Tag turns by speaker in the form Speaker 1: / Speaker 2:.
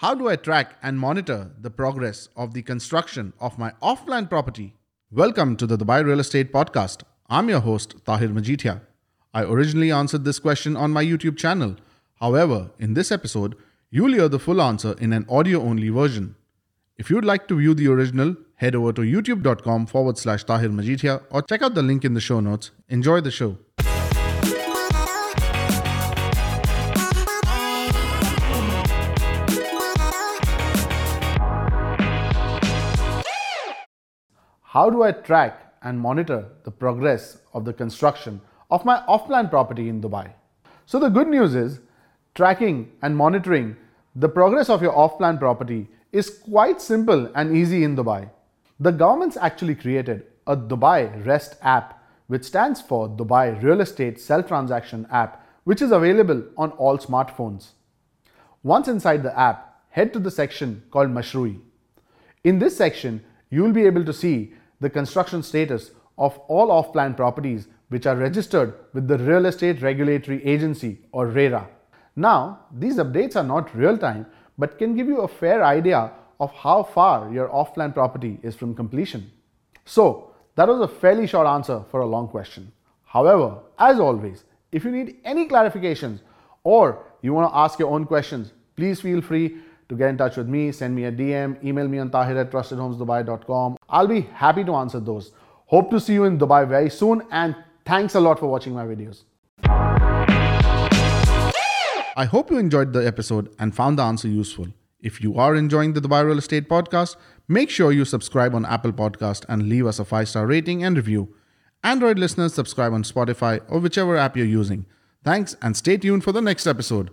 Speaker 1: How do I track and monitor the progress of the construction of my off plan property? Welcome to the Dubai Real Estate Podcast. I'm your host, Tahir Majithia. I originally answered this question on my YouTube channel. However, in this episode, you'll hear the full answer in an audio only version. If you'd like to view the original, head over to youtube.com forward slash Tahir Majithia or check out the link in the show notes. Enjoy the show. How do I track and monitor the progress of the construction of my off plan property in Dubai? So, the good news is tracking and monitoring the progress of your off plan property is quite simple and easy in Dubai. The government's actually created a Dubai REST app, which stands for Dubai Real Estate Self Transaction App, which is available on all smartphones. Once inside the app, head to the section called Mashrui. In this section, you will be able to see the construction status of all off plan properties which are registered with the Real Estate Regulatory Agency or RERA. Now, these updates are not real time but can give you a fair idea of how far your off plan property is from completion. So, that was a fairly short answer for a long question. However, as always, if you need any clarifications or you want to ask your own questions, please feel free to get in touch with me, send me a DM, email me on tahir at trustedhomesdubai.com. I'll be happy to answer those. Hope to see you in Dubai very soon and thanks a lot for watching my videos. I hope you enjoyed the episode and found the answer useful. If you are enjoying the Dubai Real Estate Podcast, make sure you subscribe on Apple Podcast and leave us a 5-star rating and review. Android listeners subscribe on Spotify or whichever app you're using. Thanks and stay tuned for the next episode.